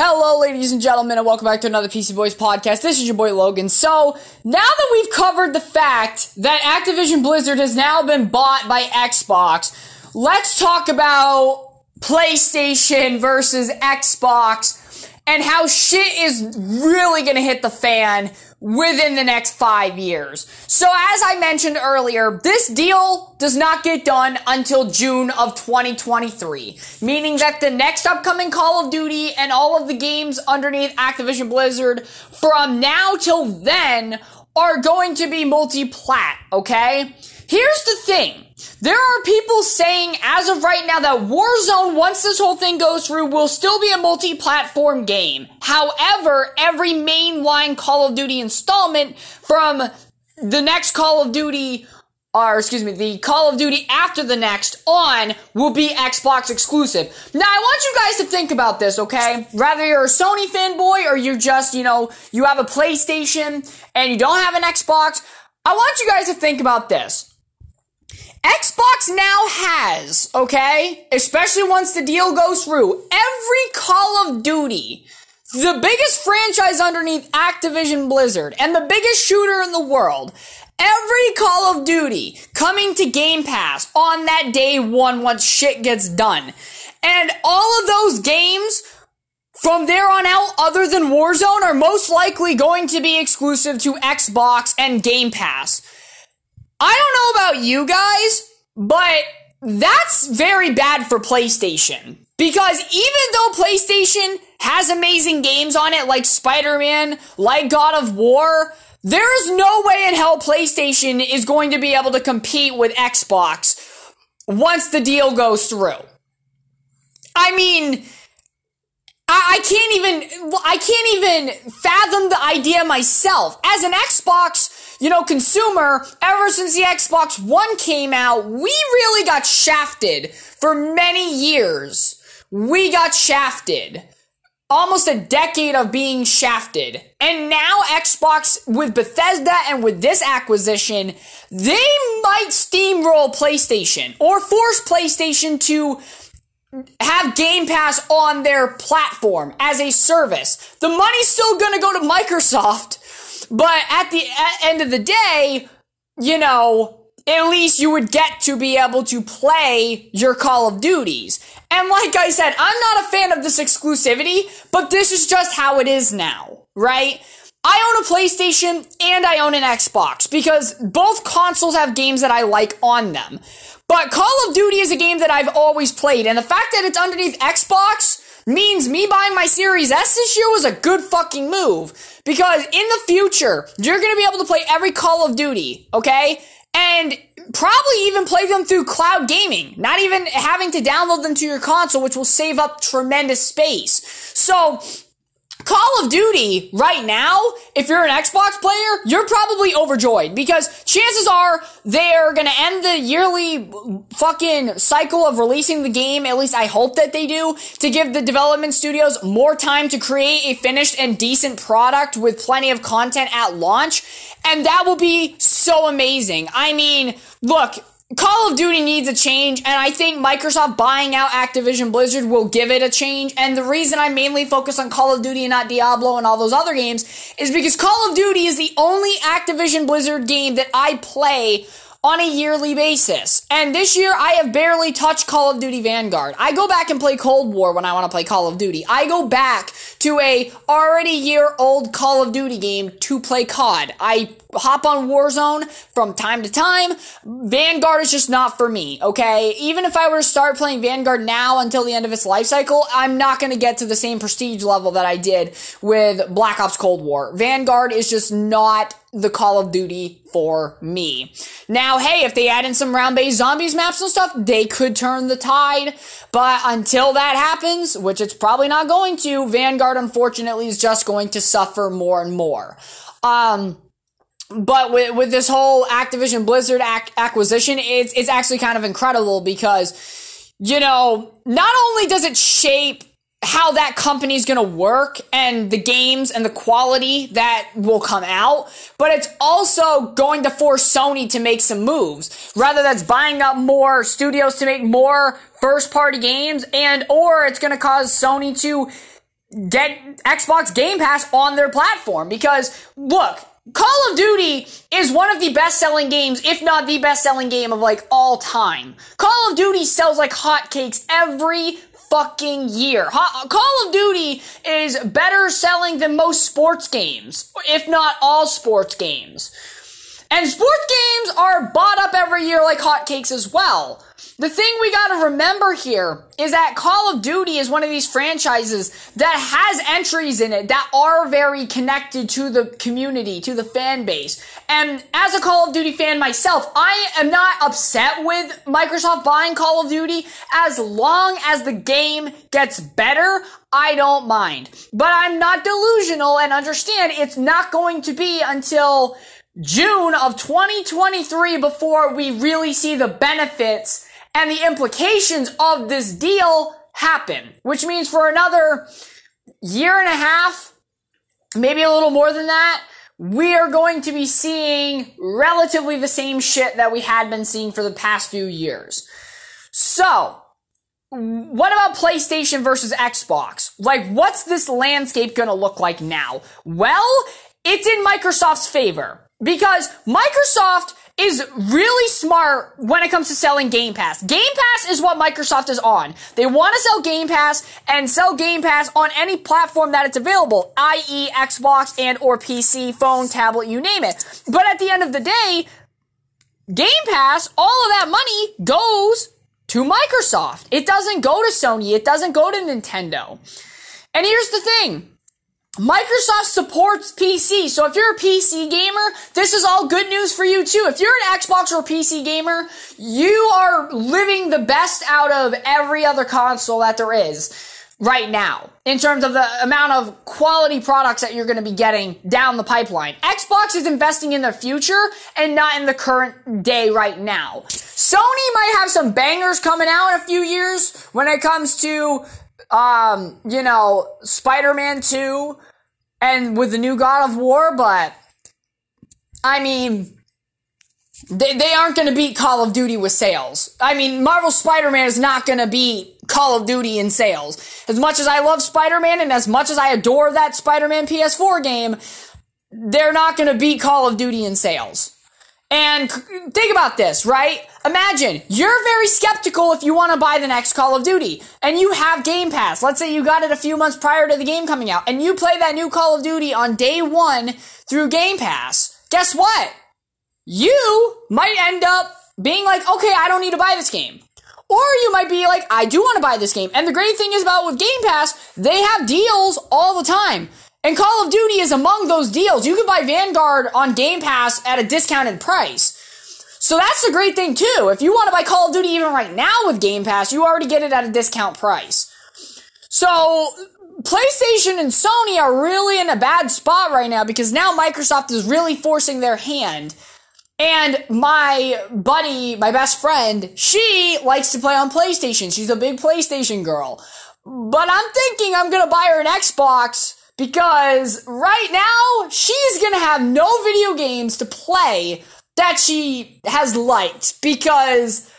Hello, ladies and gentlemen, and welcome back to another PC Boys podcast. This is your boy Logan. So, now that we've covered the fact that Activision Blizzard has now been bought by Xbox, let's talk about PlayStation versus Xbox and how shit is really gonna hit the fan within the next five years. So as I mentioned earlier, this deal does not get done until June of 2023, meaning that the next upcoming Call of Duty and all of the games underneath Activision Blizzard from now till then are going to be multi-plat, okay? Here's the thing. There are people saying as of right now that Warzone, once this whole thing goes through, will still be a multi-platform game. However, every mainline Call of Duty installment from the next Call of Duty or excuse me, the Call of Duty after the next on will be Xbox exclusive. Now, I want you guys to think about this, okay? Rather you're a Sony fanboy or you're just, you know, you have a PlayStation and you don't have an Xbox, I want you guys to think about this. Xbox now has, okay, especially once the deal goes through, every Call of Duty, the biggest franchise underneath Activision Blizzard, and the biggest shooter in the world, every Call of Duty coming to Game Pass on that day one once shit gets done. And all of those games from there on out, other than Warzone, are most likely going to be exclusive to Xbox and Game Pass. I don't know about you guys, but that's very bad for PlayStation. Because even though PlayStation has amazing games on it like Spider-Man, like God of War, there is no way in hell PlayStation is going to be able to compete with Xbox once the deal goes through. I mean, I, I can't even, I can't even fathom the idea myself. As an Xbox you know, consumer, ever since the Xbox One came out, we really got shafted for many years. We got shafted. Almost a decade of being shafted. And now Xbox with Bethesda and with this acquisition, they might steamroll PlayStation or force PlayStation to have Game Pass on their platform as a service. The money's still gonna go to Microsoft, but at the end of the day, you know, at least you would get to be able to play your Call of Duties. And like I said, I'm not a fan of this exclusivity, but this is just how it is now, right? I own a PlayStation and I own an Xbox because both consoles have games that I like on them. But Call of Duty is a game that I've always played, and the fact that it's underneath Xbox means me buying my Series S this year was a good fucking move. Because in the future, you're gonna be able to play every Call of Duty, okay? And probably even play them through cloud gaming, not even having to download them to your console, which will save up tremendous space. So, Call of Duty right now, if you're an Xbox player, you're probably overjoyed because chances are they're gonna end the yearly fucking cycle of releasing the game. At least I hope that they do to give the development studios more time to create a finished and decent product with plenty of content at launch. And that will be so amazing. I mean, look, Call of Duty needs a change, and I think Microsoft buying out Activision Blizzard will give it a change. And the reason I mainly focus on Call of Duty and not Diablo and all those other games is because Call of Duty is the only Activision Blizzard game that I play on a yearly basis. And this year, I have barely touched Call of Duty Vanguard. I go back and play Cold War when I want to play Call of Duty. I go back to a already year old Call of Duty game to play COD. I hop on Warzone from time to time. Vanguard is just not for me, okay? Even if I were to start playing Vanguard now until the end of its life cycle, I'm not to get to the same prestige level that I did with Black Ops Cold War. Vanguard is just not the Call of Duty for me. Now, hey, if they add in some round-based zombies maps and stuff, they could turn the tide. But until that happens, which it's probably not going to, Vanguard unfortunately is just going to suffer more and more. Um, but with, with this whole Activision Blizzard ac- acquisition, it's, it's actually kind of incredible because, you know, not only does it shape how that company is going to work and the games and the quality that will come out, but it's also going to force Sony to make some moves. Rather that's buying up more studios to make more first party games and or it's going to cause Sony to get Xbox Game Pass on their platform because look, Call of Duty is one of the best selling games, if not the best selling game of like all time. Call of Duty sells like hotcakes every fucking year. Call of Duty is better selling than most sports games, if not all sports games. And sports games are bought up every year like hotcakes as well. The thing we gotta remember here is that Call of Duty is one of these franchises that has entries in it that are very connected to the community, to the fan base. And as a Call of Duty fan myself, I am not upset with Microsoft buying Call of Duty as long as the game gets better. I don't mind. But I'm not delusional and understand it's not going to be until June of 2023 before we really see the benefits and the implications of this deal happen, which means for another year and a half, maybe a little more than that, we are going to be seeing relatively the same shit that we had been seeing for the past few years. So, what about PlayStation versus Xbox? Like, what's this landscape gonna look like now? Well, it's in Microsoft's favor. Because Microsoft is really smart when it comes to selling Game Pass. Game Pass is what Microsoft is on. They want to sell Game Pass and sell Game Pass on any platform that it's available, i.e. Xbox and or PC, phone, tablet, you name it. But at the end of the day, Game Pass, all of that money goes to Microsoft. It doesn't go to Sony. It doesn't go to Nintendo. And here's the thing. Microsoft supports PC, so if you're a PC gamer, this is all good news for you too. If you're an Xbox or PC gamer, you are living the best out of every other console that there is right now in terms of the amount of quality products that you're going to be getting down the pipeline. Xbox is investing in the future and not in the current day right now. Sony might have some bangers coming out in a few years when it comes to um, you know, Spider-Man 2 and with the new God of War, but I mean, they, they aren't going to beat Call of Duty with sales. I mean, Marvel Spider-Man is not going to beat Call of Duty in sales. As much as I love Spider-Man and as much as I adore that Spider-Man PS4 game, they're not going to beat Call of Duty in sales. And think about this, right? Imagine you're very skeptical if you want to buy the next Call of Duty and you have Game Pass. Let's say you got it a few months prior to the game coming out and you play that new Call of Duty on day one through Game Pass. Guess what? You might end up being like, okay, I don't need to buy this game. Or you might be like, I do want to buy this game. And the great thing is about with Game Pass, they have deals all the time. And Call of Duty is among those deals. You can buy Vanguard on Game Pass at a discounted price. So that's the great thing too. If you want to buy Call of Duty even right now with Game Pass, you already get it at a discount price. So PlayStation and Sony are really in a bad spot right now because now Microsoft is really forcing their hand. And my buddy, my best friend, she likes to play on PlayStation. She's a big PlayStation girl. But I'm thinking I'm gonna buy her an Xbox because right now she's gonna have no video games to play that she has liked because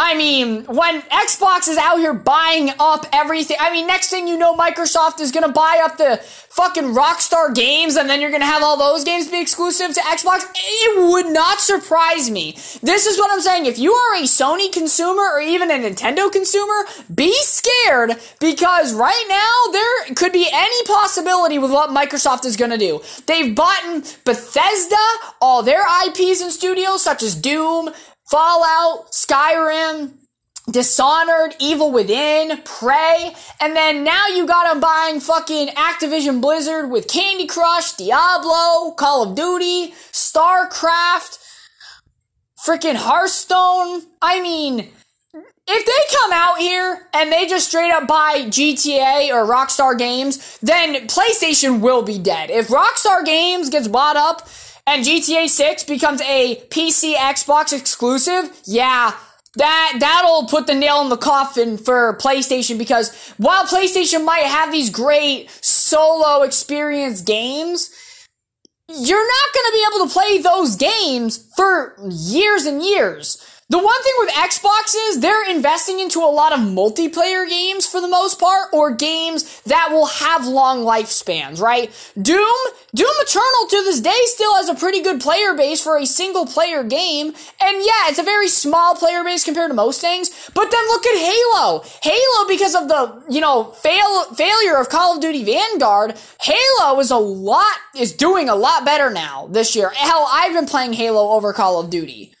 I mean, when Xbox is out here buying up everything, I mean, next thing you know, Microsoft is gonna buy up the fucking Rockstar games and then you're gonna have all those games be exclusive to Xbox. It would not surprise me. This is what I'm saying. If you are a Sony consumer or even a Nintendo consumer, be scared because right now there could be any possibility with what Microsoft is gonna do. They've bought Bethesda, all their IPs and studios such as Doom, Fallout, Skyrim, Dishonored, Evil Within, Prey, and then now you got them buying fucking Activision Blizzard with Candy Crush, Diablo, Call of Duty, StarCraft, freaking Hearthstone. I mean, if they come out here and they just straight up buy GTA or Rockstar Games, then PlayStation will be dead. If Rockstar Games gets bought up and GTA 6 becomes a PC Xbox exclusive, yeah, that that'll put the nail in the coffin for PlayStation because while PlayStation might have these great solo experience games, you're not going to be able to play those games for years and years. The one thing with Xbox is they're investing into a lot of multiplayer games for the most part, or games that will have long lifespans, right? Doom, Doom Eternal to this day still has a pretty good player base for a single player game. And yeah, it's a very small player base compared to most things. But then look at Halo. Halo, because of the, you know, fail, failure of Call of Duty Vanguard, Halo is a lot, is doing a lot better now this year. Hell, I've been playing Halo over Call of Duty.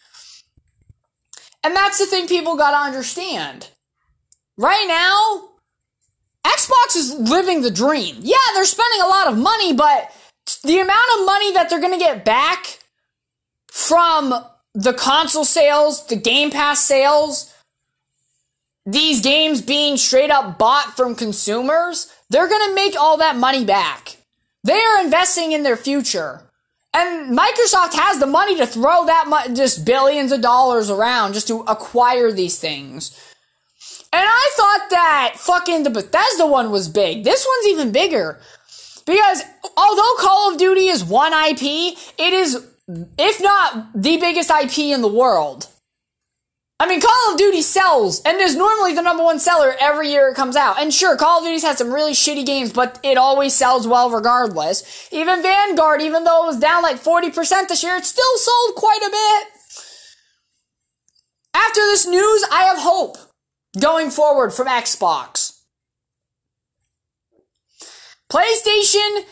And that's the thing people gotta understand. Right now, Xbox is living the dream. Yeah, they're spending a lot of money, but the amount of money that they're gonna get back from the console sales, the Game Pass sales, these games being straight up bought from consumers, they're gonna make all that money back. They are investing in their future. And Microsoft has the money to throw that much, just billions of dollars around just to acquire these things. And I thought that fucking the Bethesda one was big. This one's even bigger. Because although Call of Duty is one IP, it is, if not the biggest IP in the world. I mean, Call of Duty sells and is normally the number one seller every year it comes out. And sure, Call of Duty's had some really shitty games, but it always sells well regardless. Even Vanguard, even though it was down like 40% this year, it still sold quite a bit. After this news, I have hope going forward from Xbox. PlayStation,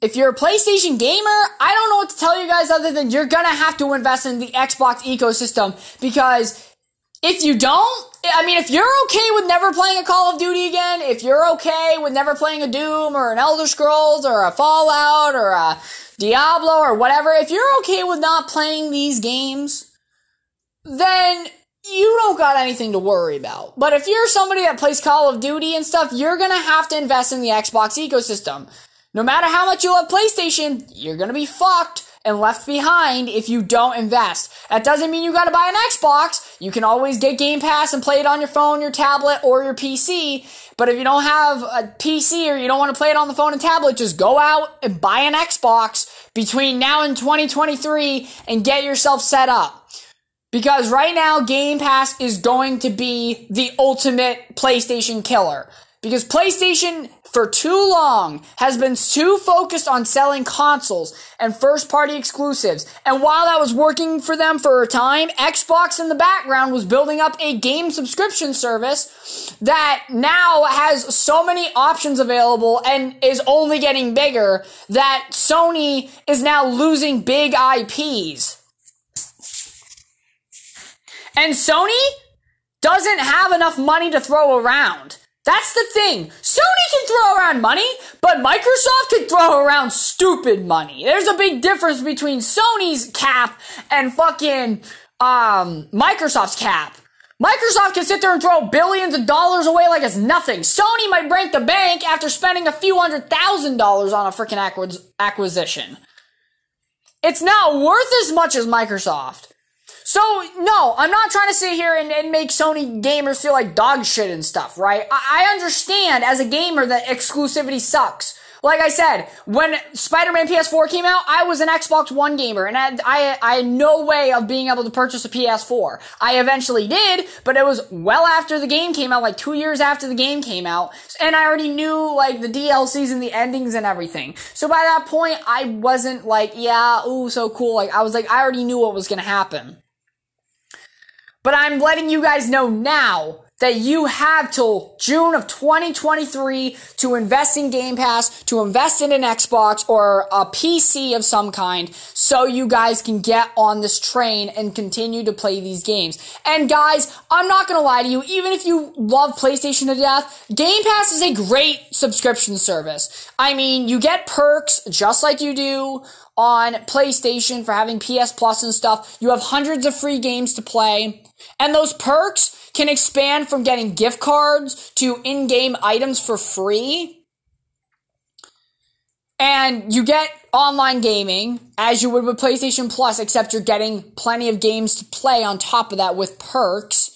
if you're a PlayStation gamer, I don't know what to tell you guys other than you're gonna have to invest in the Xbox ecosystem because if you don't, I mean, if you're okay with never playing a Call of Duty again, if you're okay with never playing a Doom or an Elder Scrolls or a Fallout or a Diablo or whatever, if you're okay with not playing these games, then you don't got anything to worry about. But if you're somebody that plays Call of Duty and stuff, you're gonna have to invest in the Xbox ecosystem. No matter how much you love PlayStation, you're gonna be fucked and left behind if you don't invest. That doesn't mean you gotta buy an Xbox. You can always get Game Pass and play it on your phone, your tablet, or your PC. But if you don't have a PC or you don't want to play it on the phone and tablet, just go out and buy an Xbox between now and 2023 and get yourself set up. Because right now, Game Pass is going to be the ultimate PlayStation killer. Because PlayStation for too long has been too focused on selling consoles and first party exclusives. And while that was working for them for a time, Xbox in the background was building up a game subscription service that now has so many options available and is only getting bigger that Sony is now losing big IPs. And Sony doesn't have enough money to throw around. That's the thing. Sony can throw around money, but Microsoft can throw around stupid money. There's a big difference between Sony's cap and fucking um, Microsoft's cap. Microsoft can sit there and throw billions of dollars away like it's nothing. Sony might break the bank after spending a few hundred thousand dollars on a freaking acquisition. It's not worth as much as Microsoft. So, no, I'm not trying to sit here and, and, make Sony gamers feel like dog shit and stuff, right? I, I understand as a gamer that exclusivity sucks. Like I said, when Spider-Man PS4 came out, I was an Xbox One gamer, and I, I, I, had no way of being able to purchase a PS4. I eventually did, but it was well after the game came out, like two years after the game came out, and I already knew, like, the DLCs and the endings and everything. So by that point, I wasn't like, yeah, ooh, so cool. Like, I was like, I already knew what was gonna happen. But I'm letting you guys know now that you have till June of 2023 to invest in Game Pass, to invest in an Xbox or a PC of some kind, so you guys can get on this train and continue to play these games. And guys, I'm not gonna lie to you, even if you love PlayStation to death, Game Pass is a great subscription service. I mean, you get perks just like you do on PlayStation for having PS Plus and stuff. You have hundreds of free games to play. And those perks can expand from getting gift cards to in-game items for free. And you get online gaming as you would with PlayStation Plus, except you're getting plenty of games to play on top of that with perks.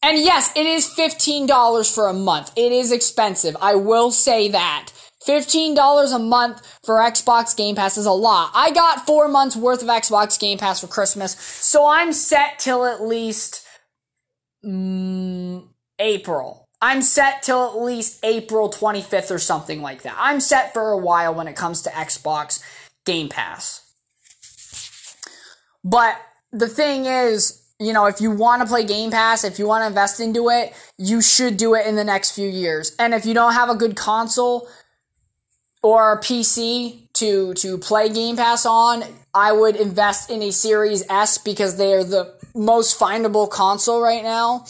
And yes, it is $15 for a month. It is expensive. I will say that. $15 a month for Xbox Game Pass is a lot. I got four months worth of Xbox Game Pass for Christmas, so I'm set till at least mm, April. I'm set till at least April 25th or something like that. I'm set for a while when it comes to Xbox Game Pass. But the thing is, you know, if you want to play Game Pass, if you want to invest into it, you should do it in the next few years. And if you don't have a good console or a PC to to play Game Pass on, I would invest in a Series S because they are the most findable console right now.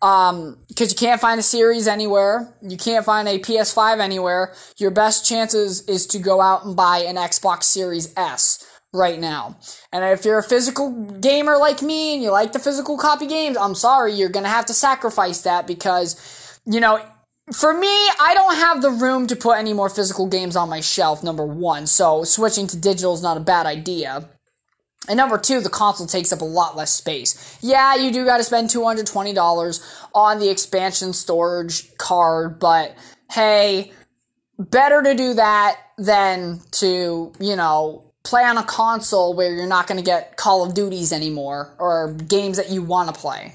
Um, cause you can't find a series anywhere. You can't find a PS5 anywhere. Your best chances is to go out and buy an Xbox Series S right now. And if you're a physical gamer like me and you like the physical copy games, I'm sorry, you're gonna have to sacrifice that because, you know, for me, I don't have the room to put any more physical games on my shelf, number one, so switching to digital is not a bad idea. And number two, the console takes up a lot less space. Yeah, you do gotta spend $220 on the expansion storage card, but hey, better to do that than to, you know, play on a console where you're not to get Call of Duties anymore or games that you want to play.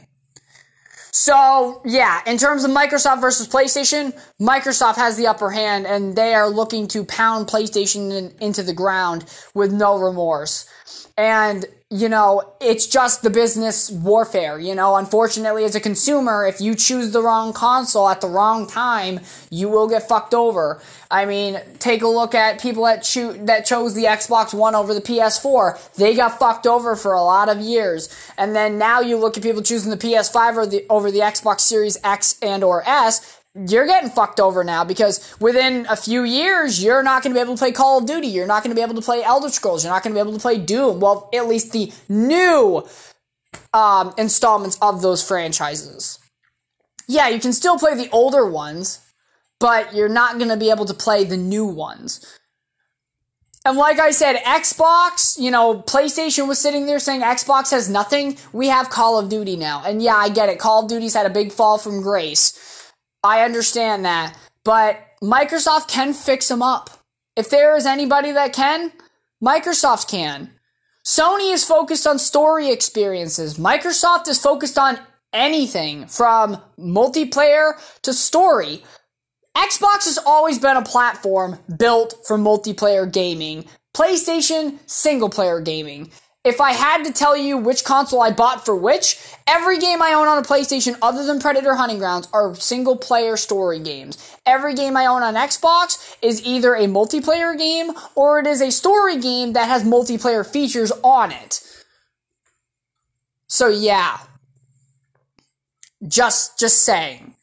So, yeah, in terms of Microsoft versus PlayStation, Microsoft has the upper hand and they are looking to pound PlayStation in, into the ground with no remorse. And you know, it's just the business warfare. You know, unfortunately, as a consumer, if you choose the wrong console at the wrong time, you will get fucked over. I mean, take a look at people that cho- that chose the Xbox One over the PS4. They got fucked over for a lot of years. And then now you look at people choosing the PS5 or the, over the Xbox Series X and or S you're getting fucked over now because within a few years, you're not going to be able to play Call of Duty. You're not going to be able to play Elder Scrolls. You're not going to be able to play Doom. Well, at least the new um, installments of those franchises. Yeah, you can still play the older ones, but you're not going to be able to play the new ones. And like I said, Xbox, you know, PlayStation was sitting there saying Xbox has nothing. We have Call of Duty now. And yeah, I get it. Call of Duty's had a big fall from grace. I understand that, but Microsoft can fix them up. If there is anybody that can, Microsoft can. Sony is focused on story experiences. Microsoft is focused on anything from multiplayer to story. Xbox has always been a platform built for multiplayer gaming. PlayStation, single player gaming if I had to tell you which console I bought for which, every game I own on a PlayStation other than Predator Hunting Grounds are single player story games. Every game I own on Xbox is either a multiplayer game or it is a story game that has multiplayer features on it. So yeah. Just just saying.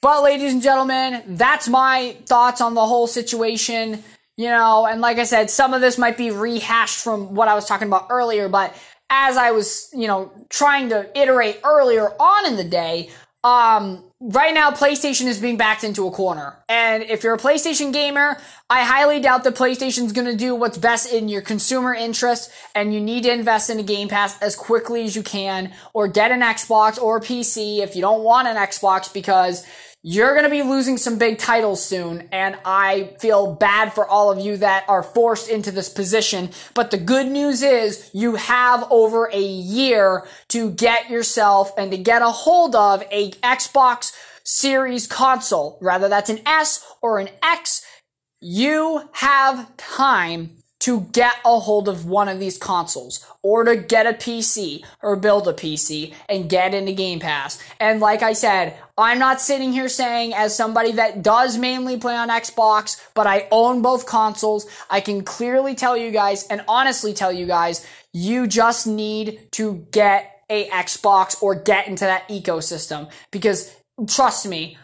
But ladies and gentlemen, that's my thoughts on the whole situation. You know, and like I said, some of this might be rehashed from what I was talking about earlier, but as I was, you know, trying to iterate earlier on in the day, um, right now PlayStation is being backed into a corner. And if you're a PlayStation gamer, I highly doubt that PlayStation's gonna do what's best in your consumer interest, and you need to invest in a Game Pass as quickly as you can, or get an Xbox or a PC if you don't want an Xbox because you're going to be losing some big titles soon, and I feel bad for all of you that are forced into this position. But the good news is you have over a year to get yourself and to get a hold of a Xbox Series console. Rather that's an S or an X, you have time to get a hold of one of these consoles or to get a PC or build a PC and get into Game Pass. And like I said, I'm not sitting here saying as somebody that does mainly play on Xbox, but I own both consoles, I can clearly tell you guys and honestly tell you guys, you just need to get a Xbox or get into that ecosystem because trust me,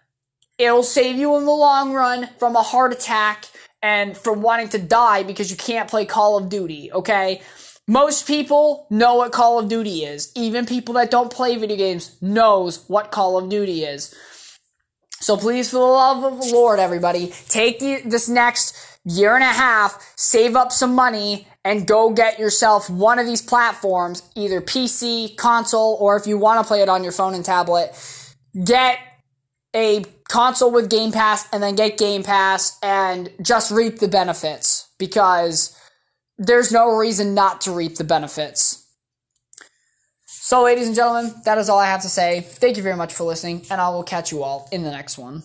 it'll save you in the long run from a heart attack and from wanting to die because you can't play Call of Duty, okay? Most people know what Call of Duty is. Even people that don't play video games knows what Call of Duty is. So please, for the love of the Lord, everybody, take the, this next year and a half, save up some money, and go get yourself one of these platforms, either PC, console, or if you want to play it on your phone and tablet, get a console with Game Pass and then get Game Pass and just reap the benefits because there's no reason not to reap the benefits. So, ladies and gentlemen, that is all I have to say. Thank you very much for listening, and I will catch you all in the next one.